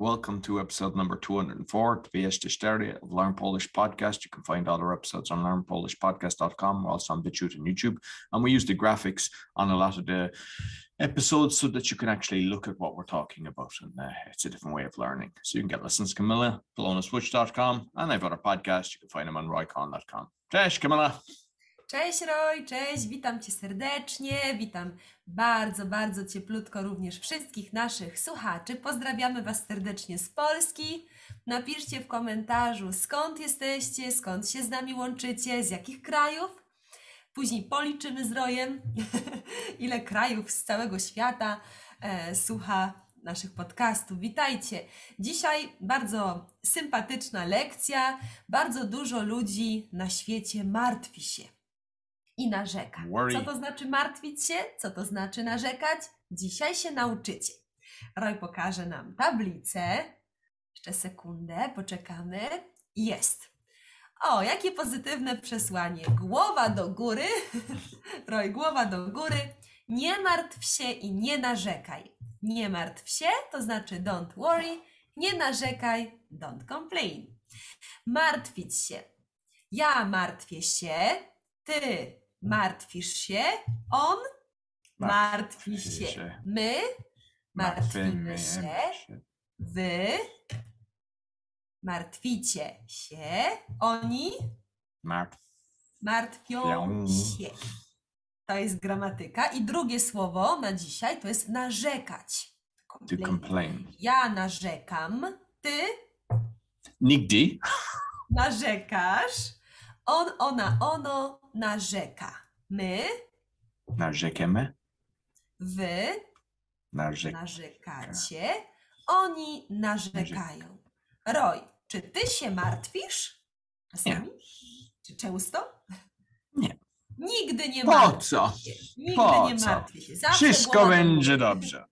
Welcome to episode number 204 to the Stereo of Learn Polish Podcast. You can find all our episodes on learnpolishpodcast.com. We're also on BitChute and YouTube. And we use the graphics on a lot of the episodes so that you can actually look at what we're talking about. And uh, it's a different way of learning. So you can get lessons Camilla, belonaswitch.com, and I've got a podcast. You can find them on roycon.com. Cześć, Camilla. Cześć Roy, cześć, witam Cię serdecznie, witam bardzo, bardzo cieplutko również wszystkich naszych słuchaczy. Pozdrawiamy Was serdecznie z Polski. Napiszcie w komentarzu skąd jesteście, skąd się z nami łączycie, z jakich krajów. Później policzymy z Rojem, ile krajów z całego świata e, słucha naszych podcastów. Witajcie! Dzisiaj bardzo sympatyczna lekcja. Bardzo dużo ludzi na świecie martwi się i narzeka. Co to znaczy martwić się? Co to znaczy narzekać? Dzisiaj się nauczycie. Roy pokaże nam tablicę. Jeszcze sekundę, poczekamy. Jest. O, jakie pozytywne przesłanie. Głowa do góry. Roy, głowa do góry. Nie martw się i nie narzekaj. Nie martw się to znaczy don't worry. Nie narzekaj, don't complain. Martwić się. Ja martwię się, ty martwisz się, on martwi Martwi się. się. My martwimy się, wy martwicie się, oni Martw. martwią się. To jest gramatyka. I drugie słowo na dzisiaj to jest narzekać. To complain. Ja narzekam, ty Nigdy. narzekasz, on, ona, ono narzeka. My, Narzekamy. wy Narzek. narzekacie, oni narzekają. Roy, czy ty się martwisz? Czasami? Czy często? Nie. Nigdy nie Po co? się. Nigdy Po nie co? martwię się. Zawsze Wszystko głowa do będzie dobrze.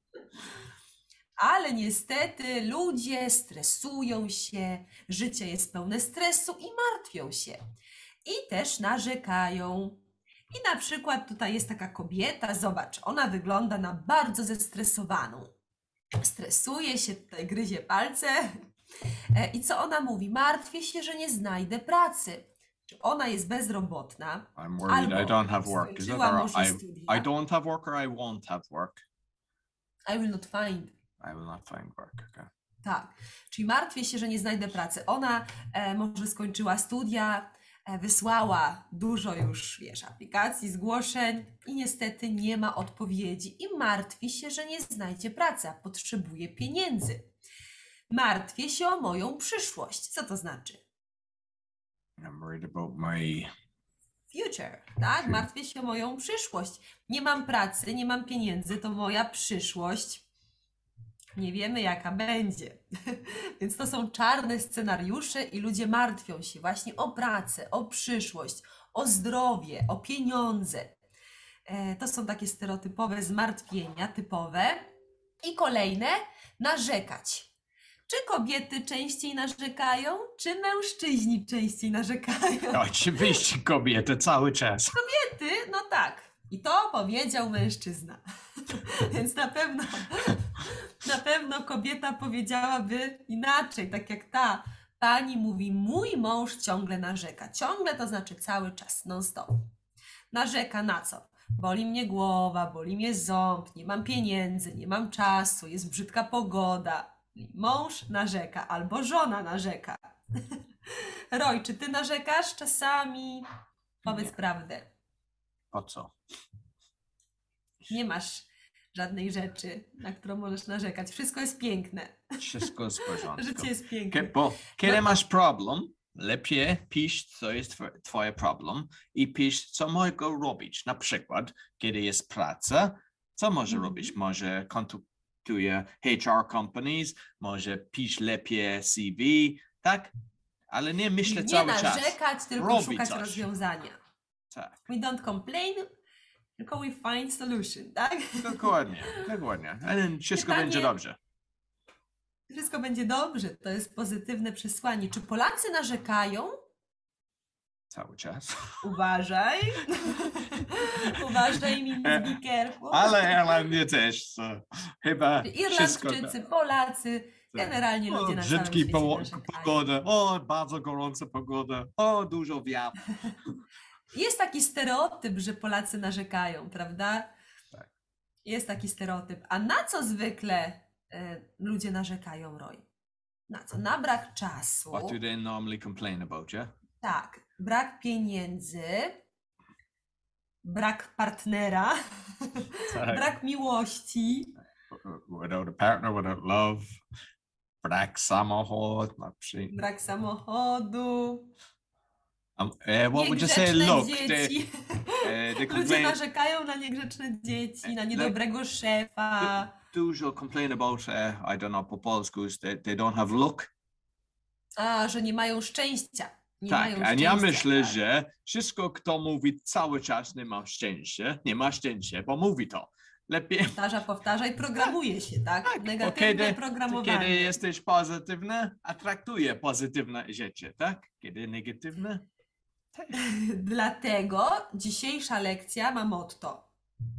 Ale niestety ludzie stresują się, życie jest pełne stresu i martwią się. I też narzekają. I na przykład tutaj jest taka kobieta, zobacz, ona wygląda na bardzo zestresowaną. Stresuje się, tutaj gryzie palce. E, I co ona mówi? Martwię się, że nie znajdę pracy. Czy ona jest bezrobotna? I'm worried I Albo don't have work. Is I. I don't have work or I won't have work? I will not find. I will not find work. Okay. Tak, czyli martwię się, że nie znajdę pracy. Ona e, może skończyła studia, wysłała dużo już, wiesz, aplikacji, zgłoszeń i niestety nie ma odpowiedzi i martwi się, że nie znajdzie pracy, a potrzebuje pieniędzy. Martwię się o moją przyszłość. Co to znaczy? I'm worried about my Future, tak? Martwię się o moją przyszłość. Nie mam pracy, nie mam pieniędzy, to moja przyszłość. Nie wiemy, jaka będzie. Więc to są czarne scenariusze i ludzie martwią się właśnie o pracę, o przyszłość, o zdrowie, o pieniądze. E, To są takie stereotypowe zmartwienia, typowe. I kolejne, narzekać. Czy kobiety częściej narzekają, czy mężczyźni częściej narzekają? Oczywiście kobiety cały czas. Ty, no tak. I to powiedział mężczyzna. Więc na pewno, na pewno kobieta powiedziałaby inaczej, tak jak ta pani mówi, mój mąż ciągle narzeka. Ciągle to znaczy cały czas, non stop. Narzeka na co? Boli mnie głowa, boli mnie ząb, nie mam pieniędzy, nie mam czasu, jest brzydka pogoda. Mąż narzeka albo żona narzeka. Roj, czy ty narzekasz czasami? Powiedz Nie. prawdę. Po co? Nie masz żadnej rzeczy, na którą możesz narzekać. Wszystko jest piękne. Wszystko jest w porządku. Życie jest Ke- piękne. Bo kiedy No masz problem, lepiej pisz, co jest tw- twoje problem i pisz, co mogę robić. Na przykład, kiedy jest praca, co może Mhm. robić? Może kontaktuje HR companies, może pisz lepiej CV, tak? Ale nie myślę Nie cały czas. narzekać, tylko Robić szukać coś. rozwiązania. Tak, We don't complain, tylko we find solution, tak? dokładnie, dokładnie. A wszystko Pytanie- będzie dobrze. Wszystko będzie dobrze. To jest pozytywne przesłanie. Czy Polacy narzekają? Cały czas. Uważaj. Uważaj, mi careful. Ale Irlandia też, so chyba. Irlandczycy, Polacy, Generalnie ludzie na całym brzydki świecie narzekają. pogoda, o, bardzo gorąca pogoda, o, dużo wiatru. Jest taki stereotyp, że Polacy narzekają, prawda? Tak. Jest taki stereotyp. A na co zwykle e, ludzie narzekają, Roy? Na co? Na brak czasu. What do they normally complain about, yeah? Tak, brak pieniędzy, brak partnera, Tak. brak miłości, Without a partner, without love, brak samochód, brak samochodu, Um, what would you say? Look, they, dzieci. eh, they Ludzie narzekają na niegrzeczne dzieci, na niedobrego szefa. dużo complain about, uh, I don't know, po polsku, is they, they don't have. A, że nie mają szczęścia. Nie Tak, mają a ja myślę, tak. że wszystko, kto mówi cały czas nie ma szczęścia, nie ma szczęścia, bo mówi to. Lepiej, Powtarza, powtarza i programuje się, tak? Tak, bo Negatywne kiedy- programowanie. kiedy jesteś pozytywny, atraktuje pozytywne rzeczy, tak? Kiedy negatywne. Dlatego dzisiejsza lekcja ma motto.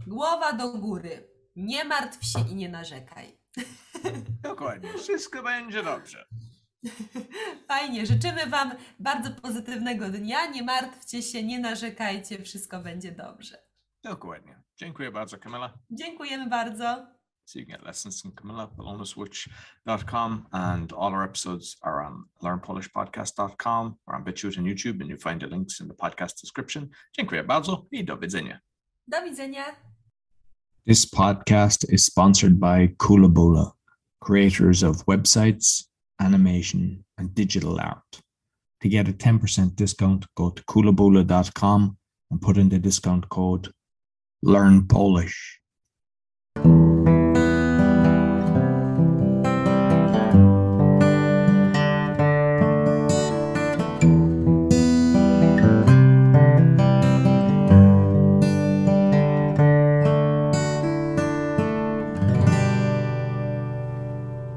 Głowa do góry. Nie martw się i nie narzekaj. Dokładnie, wszystko będzie dobrze. Fajnie, życzymy Wam bardzo pozytywnego dnia. Nie martwcie się, nie narzekajcie, wszystko będzie dobrze. Dokładnie. Dziękuję bardzo, Camilla. Dziękujemy bardzo. So you can get lessons from Camilla, belonuswitch.com, and all our episodes are on learnpolishpodcast.com or on BitChute and YouTube, and you'll find the links in the podcast description. Dziękuję bardzo i do widzenia. Do widzenia. This podcast is sponsored by Coolaboola, creators of websites, animation, and digital art. To get a 10% discount, go to coolaboola.com and put in the discount code Learn Polish.